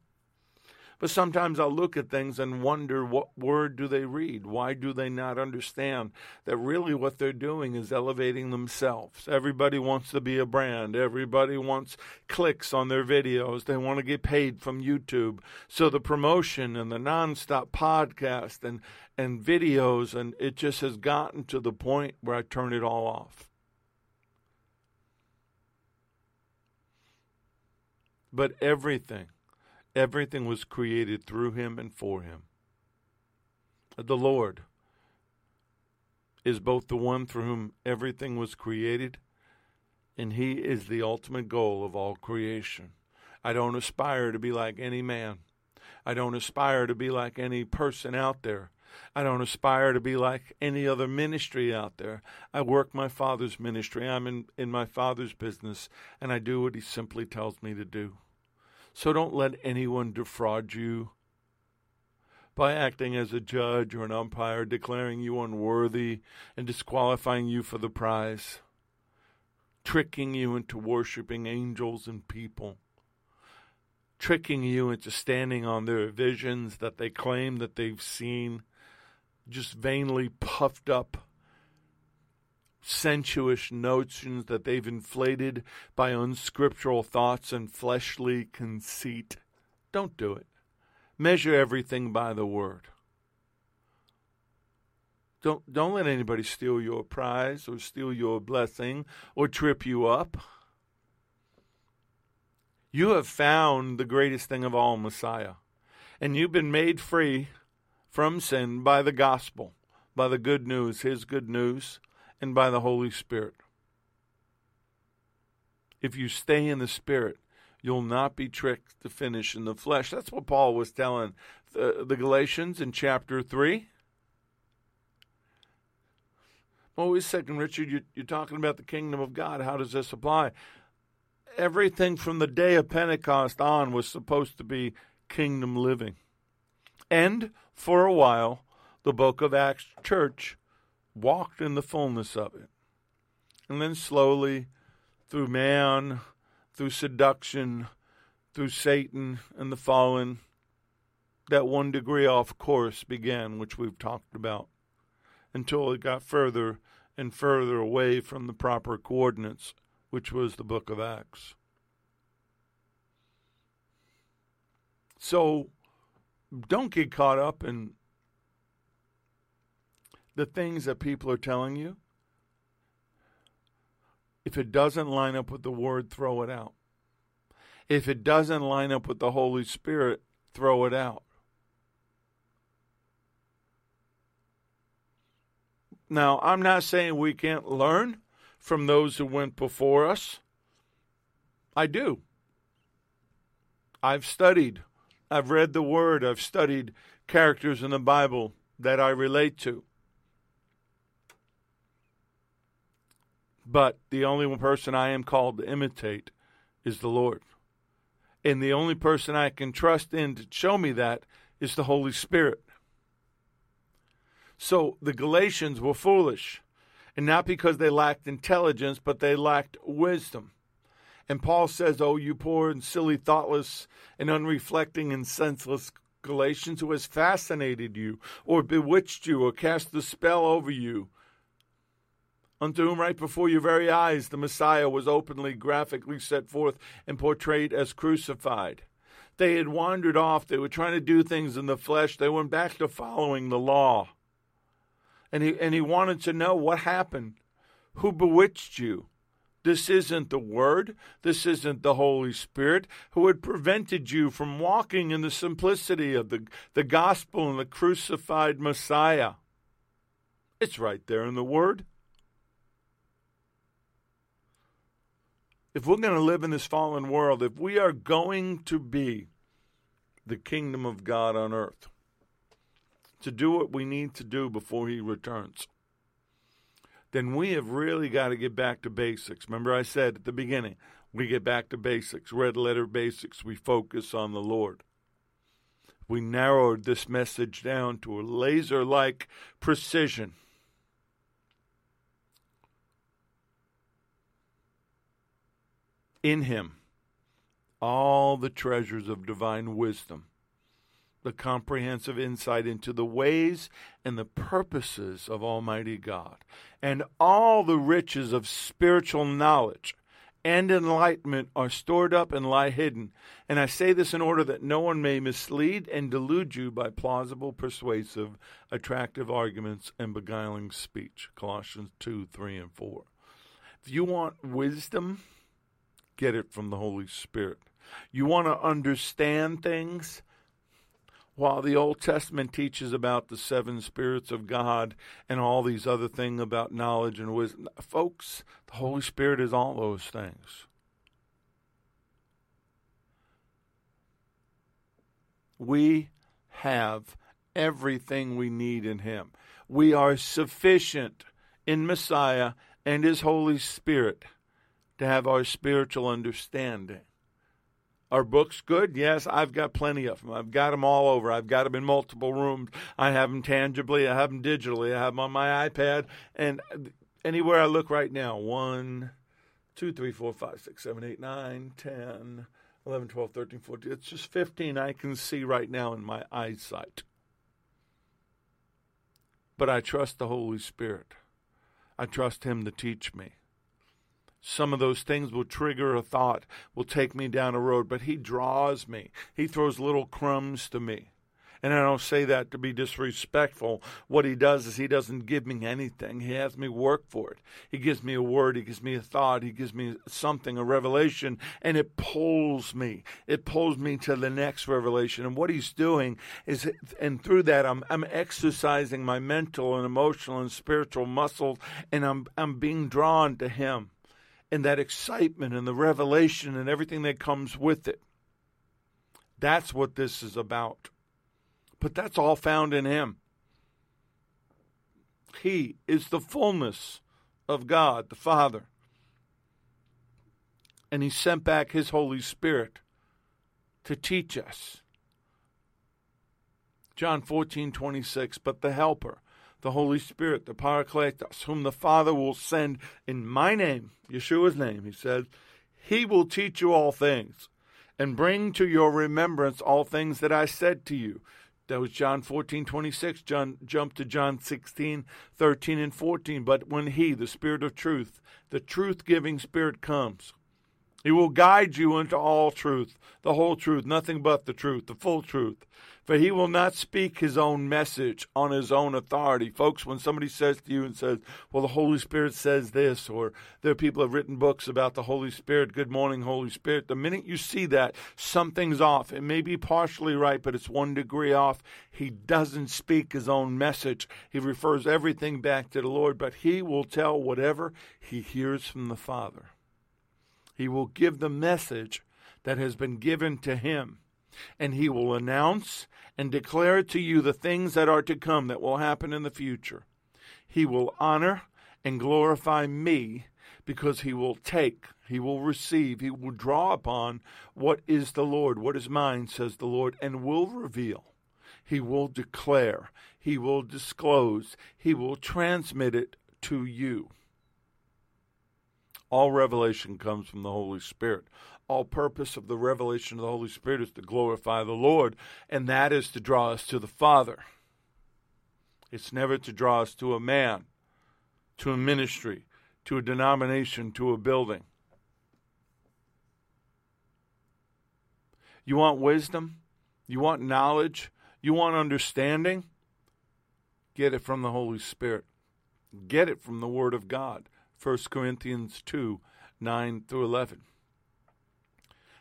But sometimes I'll look at things and wonder what word do they read? Why do they not understand that really what they're doing is elevating themselves? Everybody wants to be a brand. Everybody wants clicks on their videos. They want to get paid from YouTube. So the promotion and the nonstop podcast and, and videos, and it just has gotten to the point where I turn it all off. But everything Everything was created through him and for him. The Lord is both the one through whom everything was created, and he is the ultimate goal of all creation. I don't aspire to be like any man. I don't aspire to be like any person out there. I don't aspire to be like any other ministry out there. I work my father's ministry. I'm in, in my father's business, and I do what he simply tells me to do. So don't let anyone defraud you by acting as a judge or an umpire, declaring you unworthy and disqualifying you for the prize, tricking you into worshiping angels and people, tricking you into standing on their visions that they claim that they've seen, just vainly puffed up sensuous notions that they've inflated by unscriptural thoughts and fleshly conceit. Don't do it. Measure everything by the word. Don't don't let anybody steal your prize or steal your blessing or trip you up. You have found the greatest thing of all, Messiah, and you've been made free from sin by the gospel, by the good news, his good news and by the Holy Spirit. If you stay in the Spirit, you'll not be tricked to finish in the flesh. That's what Paul was telling the, the Galatians in chapter 3. Well, wait a second, Richard. You, you're talking about the kingdom of God. How does this apply? Everything from the day of Pentecost on was supposed to be kingdom living. And for a while, the book of Acts church walked in the fullness of it. And then slowly, through man, through seduction, through Satan and the fallen, that one degree off course began, which we've talked about, until it got further and further away from the proper coordinates, which was the book of Acts. So don't get caught up in the things that people are telling you, if it doesn't line up with the Word, throw it out. If it doesn't line up with the Holy Spirit, throw it out. Now, I'm not saying we can't learn from those who went before us. I do. I've studied, I've read the Word, I've studied characters in the Bible that I relate to. But the only person I am called to imitate is the Lord. And the only person I can trust in to show me that is the Holy Spirit. So the Galatians were foolish, and not because they lacked intelligence, but they lacked wisdom. And Paul says, Oh, you poor and silly, thoughtless, and unreflecting and senseless Galatians, who has fascinated you, or bewitched you, or cast the spell over you, unto whom right before your very eyes the Messiah was openly, graphically set forth and portrayed as crucified. They had wandered off. They were trying to do things in the flesh. They went back to following the law. And he, and he wanted to know what happened. Who bewitched you? This isn't the Word. This isn't the Holy Spirit who had prevented you from walking in the simplicity of the, the gospel and the crucified Messiah. It's right there in the Word. If we're going to live in this fallen world, if we are going to be the kingdom of God on earth, to do what we need to do before He returns, then we have really got to get back to basics. Remember, I said at the beginning, we get back to basics, red letter basics. We focus on the Lord. We narrowed this message down to a laser like precision in him all the treasures of divine wisdom, the comprehensive insight into the ways and the purposes of Almighty God, and all the riches of spiritual knowledge and enlightenment are stored up and lie hidden. And I say this in order that no one may mislead and delude you by plausible, persuasive, attractive arguments and beguiling speech. Colossians 2, 3, and 4. If you want wisdom, get it from the Holy Spirit. You want to understand things? While the Old Testament teaches about the seven spirits of God and all these other things about knowledge and wisdom, folks, the Holy Spirit is all those things. We have everything we need in Him. We are sufficient in Messiah and His Holy Spirit to have our spiritual understanding. Are books good? Yes, I've got plenty of them. I've got them all over. I've got them in multiple rooms. I have them tangibly. I have them digitally. I have them on my iPad. And uh, anywhere I look right now, one, two, three, four, five, six, seven, eight, nine, ten, eleven, twelve, thirteen, fourteen. It's just 15 I can see right now in my eyesight. But I trust the Holy Spirit. I trust Him to teach me. Some of those things will trigger a thought, will take me down a road, but He draws me. He throws little crumbs to me. And I don't say that to be disrespectful. What he does is he doesn't give me anything. He has me work for it. He gives me a word, he gives me a thought, he gives me something, a revelation, and it pulls me. It pulls me to the next revelation. And what he's doing is, and through that, I'm, I'm exercising my mental and emotional and spiritual muscles, and I'm, I'm being drawn to him and that excitement and the revelation and everything that comes with it. That's what this is about. But that's all found in Him. He is the fullness of God, the Father. And He sent back His Holy Spirit to teach us. John 14, 26, but the Helper, the Holy Spirit, the Parakletos, whom the Father will send in my name, Yeshua's name, he says, he will teach you all things and bring to your remembrance all things that I said to you. That was John 14, 26. John jumped to John 16, 13, and 14. But when he, the Spirit of truth, the truth giving Spirit comes, he will guide you into all truth, the whole truth, nothing but the truth, the full truth. For he will not speak his own message on his own authority. Folks, when somebody says to you and says, Well, the Holy Spirit says this, or there are people who have written books about the Holy Spirit, Good morning, Holy Spirit. The minute you see that, something's off. It may be partially right, but it's one degree off. He doesn't speak his own message. He refers everything back to the Lord, but he will tell whatever he hears from the Father. He will give the message that has been given to him, and he will announce and declare to you the things that are to come that will happen in the future. He will honor and glorify me because he will take, he will receive, he will draw upon what is the Lord, what is mine, says the Lord, and will reveal. He will declare, he will disclose, he will transmit it to you. All revelation comes from the Holy Spirit. All purpose of the revelation of the Holy Spirit is to glorify the Lord, and that is to draw us to the Father. It's never to draw us to a man. to a ministry, to a denomination, to a building. You want wisdom? You want knowledge? You want understanding? Get it from the Holy Spirit. Get it from the Word of God. 1 Corinthians 2 9 through 11.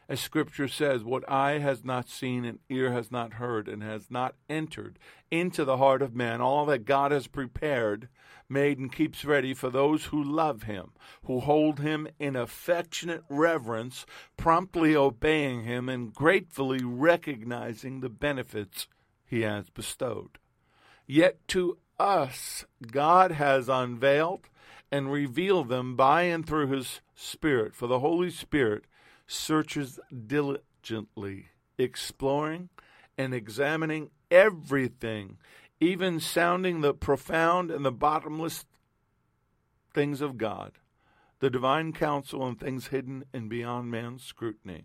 As Scripture says, what eye has not seen and ear has not heard and has not entered into the heart of man, all that God has prepared, made, and keeps ready for those who love Him, who hold Him in affectionate reverence, promptly obeying Him, and gratefully recognizing the benefits He has bestowed. Yet to us, God has unveiled and revealed them by and through His Spirit, for the Holy Spirit searches diligently, exploring and examining everything, even sounding the profound and the bottomless things of God, the divine counsel and things hidden and beyond man's scrutiny.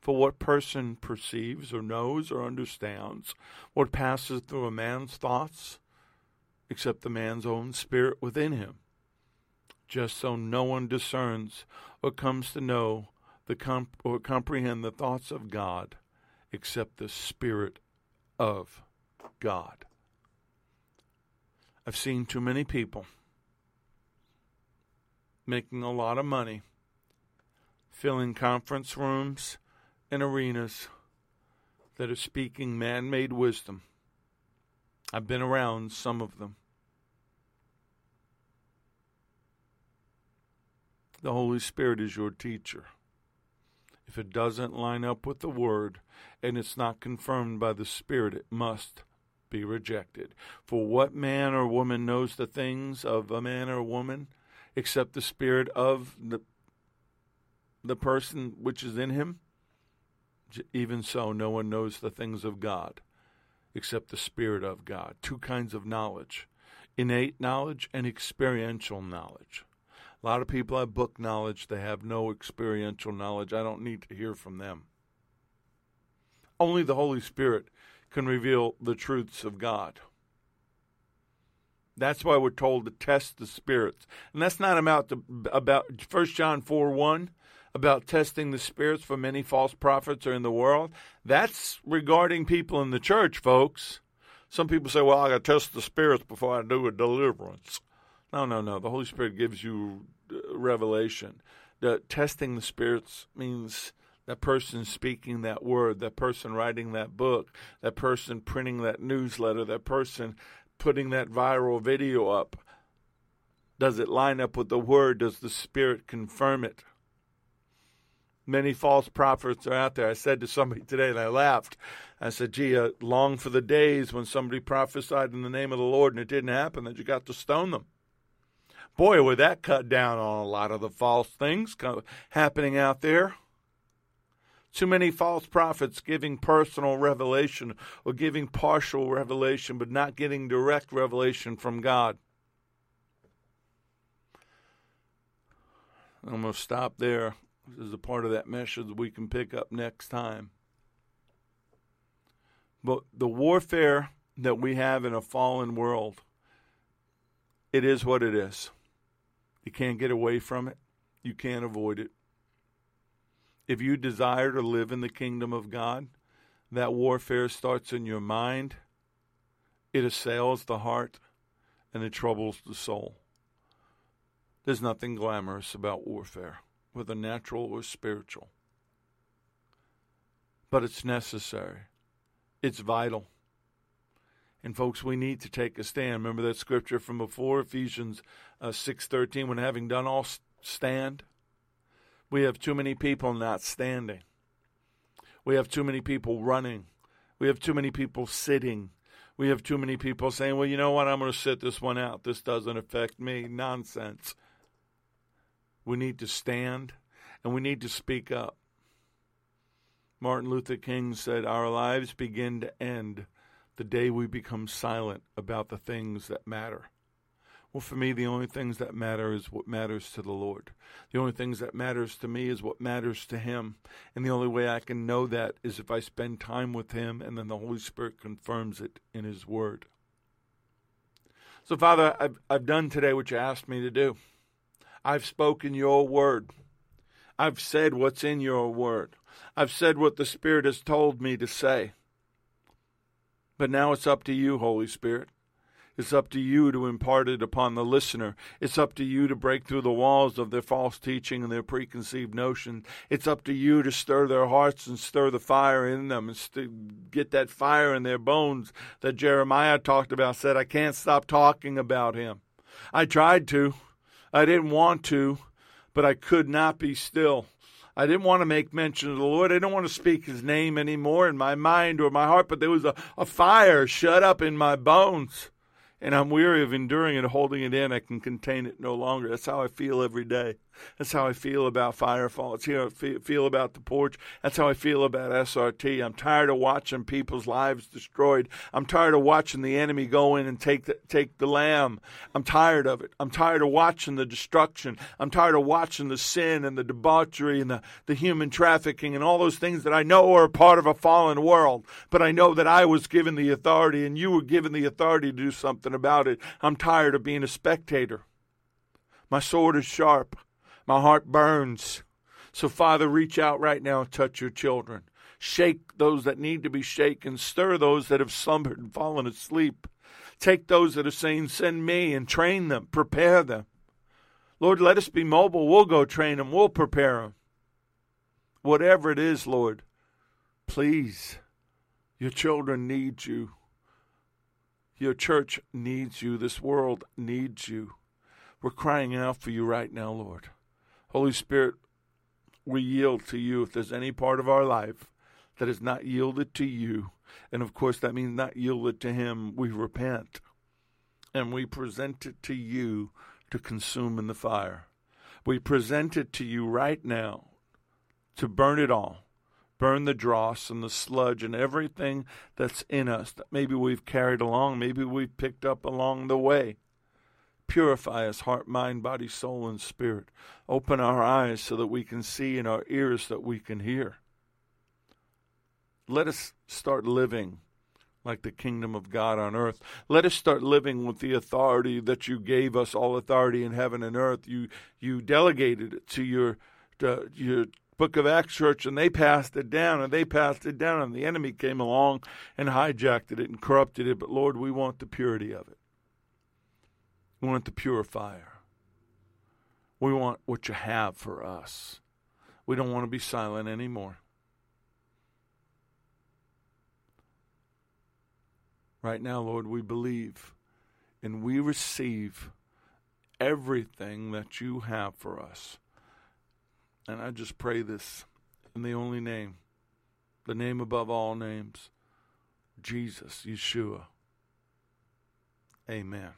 For what person perceives or knows or understands what passes through a man's thoughts except the man's own spirit within him? Just so no one discerns or comes to know the comp- or comprehend the thoughts of God except the Spirit of God. I've seen too many people making a lot of money, filling conference rooms and arenas that are speaking man made wisdom. I've been around some of them. The Holy Spirit is your teacher. If it doesn't line up with the Word and it's not confirmed by the Spirit, it must be rejected. For what man or woman knows the things of a man or woman except the Spirit of the, the person which is in him? Even so, no one knows the things of God except the Spirit of God. Two kinds of knowledge innate knowledge and experiential knowledge. A lot of people have book knowledge, they have no experiential knowledge. I don't need to hear from them. Only the Holy Spirit can reveal the truths of God. That's why we're told to test the spirits. And that's not about the, about 1 John 4 1 about testing the spirits for many false prophets are in the world. That's regarding people in the church, folks. Some people say, well, I got to test the spirits before I do a deliverance. No, no, no. The Holy Spirit gives you uh, revelation. The testing the spirits means that person speaking that word, that person writing that book, that person printing that newsletter, that person putting that viral video up. Does it line up with the word? Does the Spirit confirm it? Many false prophets are out there. I said to somebody today, and I laughed. I said, gee, I long for the days when somebody prophesied in the name of the Lord and it didn't happen, that you got to stone them. Boy, would that cut down on a lot of the false things happening out there. Too many false prophets giving personal revelation or giving partial revelation, but not getting direct revelation from God. I'm going to stop there. This is a part of that message we can pick up next time. But the warfare that we have in a fallen world, it is what it is. You can't get away from it. You can't avoid it. If you desire to live in the kingdom of God, that warfare starts in your mind, it assails the heart, and it troubles the soul. There's nothing glamorous about warfare, whether natural or spiritual. But it's necessary, it's vital. And folks, we need to take a stand. Remember that scripture from before, Ephesians uh, 6.13, when having done all stand? We have too many people not standing. We have too many people running. We have too many people sitting. We have too many people saying, well, you know what, I'm going to sit this one out. This doesn't affect me. Nonsense. We need to stand and we need to speak up. Martin Luther King said, Our lives begin to end the day we become silent about the things that matter. Well, for me, the only things that matter is what matters to the Lord. The only things that matters to me is what matters to Him. And the only way I can know that is if I spend time with Him and then the Holy Spirit confirms it in His Word. So, Father, I've, I've done today what you asked me to do. I've spoken your word. I've said what's in your word. I've said what the Spirit has told me to say. But now it's up to you, Holy Spirit. It's up to you to impart it upon the listener. It's up to you to break through the walls of their false teaching and their preconceived notions. It's up to you to stir their hearts and stir the fire in them and st- get that fire in their bones that Jeremiah talked about. Said, I can't stop talking about him. I tried to. I didn't want to, but I could not be still. I didn't want to make mention of the Lord. I didn't want to speak his name anymore in my mind or my heart, but there was a, a fire shut up in my bones and I'm weary of enduring it, holding it in. I can contain it no longer. That's how I feel every day. That's how I feel about Firefall. It's how I feel about the porch. That's how I feel about SRT. I'm tired of watching people's lives destroyed. I'm tired of watching the enemy go in and take the, take the lamb. I'm tired of it. I'm tired of watching the destruction. I'm tired of watching the sin and the debauchery and the, the human trafficking and all those things that I know are part of a fallen world. But I know that I was given the authority and you were given the authority to do something about it. I'm tired of being a spectator. My sword is sharp. My heart burns. So, Father, reach out right now and touch your children. Shake those that need to be shaken. Stir those that have slumbered and fallen asleep. Take those that are saying, Send me, and train them, prepare them. Lord, let us be mobile. We'll go train them, we'll prepare them. Whatever it is, Lord, please, your children need you. Your church needs you. This world needs you. We're crying out for you right now, Lord. Holy Spirit, we yield to you if there's any part of our life that is not yielded to you. And of course, that means not yielded to Him. We repent and we present it to you to consume in the fire. We present it to you right now to burn it all. Burn the dross and the sludge and everything that's in us that maybe we've carried along, maybe we've picked up along the way. Purify us, heart, mind, body, soul, and spirit. Open our eyes so that we can see and our ears that we can hear. Let us start living like the kingdom of God on earth. Let us start living with the authority that you gave us, all authority in heaven and earth. You you delegated it to your to your Book of Acts church, and they passed it down, and they passed it down, and the enemy came along and hijacked it and corrupted it. But Lord, we want the purity of it. We want the purifier. We want what you have for us. We don't want to be silent anymore. Right now, Lord, we believe and we receive everything that you have for us. And I just pray this in the only name, the name above all names, Jesus, Yeshua. Amen.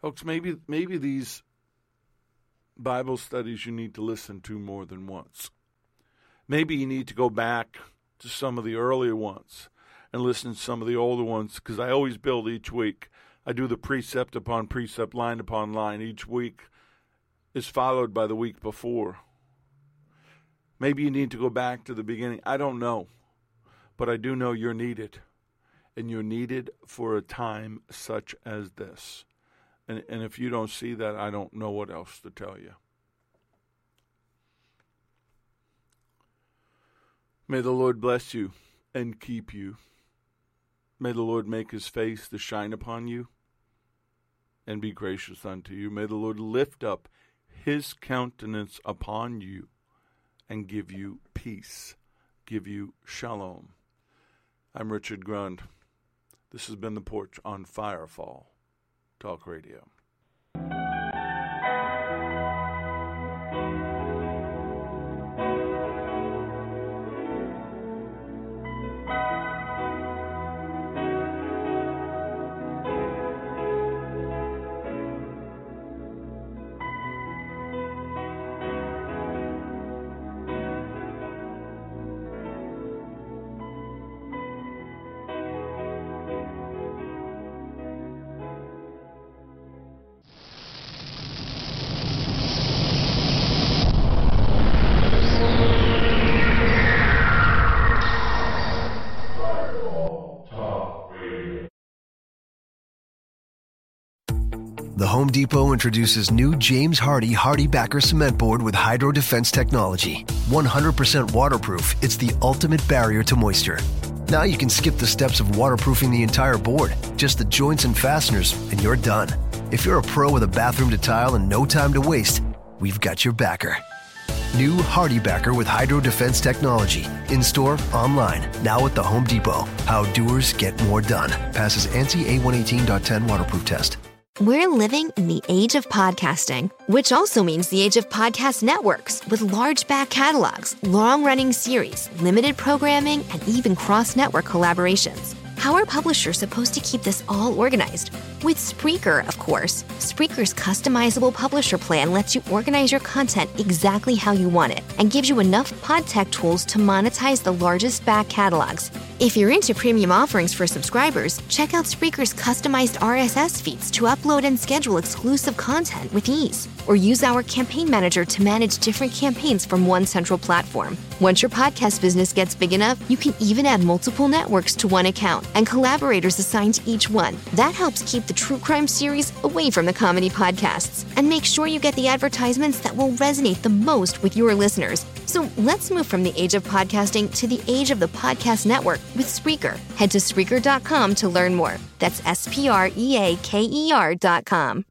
Folks, maybe maybe these Bible studies you need to listen to more than once. Maybe you need to go back to some of the earlier ones and listen to some of the older ones because I always build each week. I do the precept upon precept, line upon line. Each week is followed by the week before. Maybe you need to go back to the beginning. I don't know. But I do know you're needed. And you're needed for a time such as this. And, and if you don't see that, I don't know what else to tell you. May the Lord bless you and keep you. May the Lord make his face to shine upon you and be gracious unto you. May the Lord lift up his countenance upon you and give you peace, give you shalom. I'm Richard Grund. This has been The Porch on Firefall. Talk Radio. The Home Depot introduces new James Hardie Hardy Backer Cement Board with Hydro Defense technology. 100% waterproof, it's the ultimate barrier to moisture. Now you can skip the steps of waterproofing the entire board, just the joints and fasteners, and you're done. If you're a pro with a bathroom to tile and no time to waste, we've got your backer. New HardieBacker with Hydro Defense technology. In store, online, now at the Home Depot. How doers get more done. Passes ANSI A118.10 waterproof test. We're living in the age of podcasting, which also means the age of podcast networks with large back catalogs, long running series, limited programming, and even cross network collaborations. How are publishers supposed to keep this all organized? With Spreaker, of course. Spreaker's customizable publisher plan lets you organize your content exactly how you want it and gives you enough pod tech tools to monetize the largest back catalogs. If you're into premium offerings for subscribers, check out Spreaker's customized RSS feeds to upload and schedule exclusive content with ease. Or use our campaign manager to manage different campaigns from one central platform. Once your podcast business gets big enough, you can even add multiple networks to one account and collaborators assigned to each one. That helps keep the true crime series away from the comedy podcasts and make sure you get the advertisements that will resonate the most with your listeners. So let's move from the age of podcasting to the age of the podcast network with Spreaker. Head to Spreaker.com to learn more. That's S P R E A K E R.com.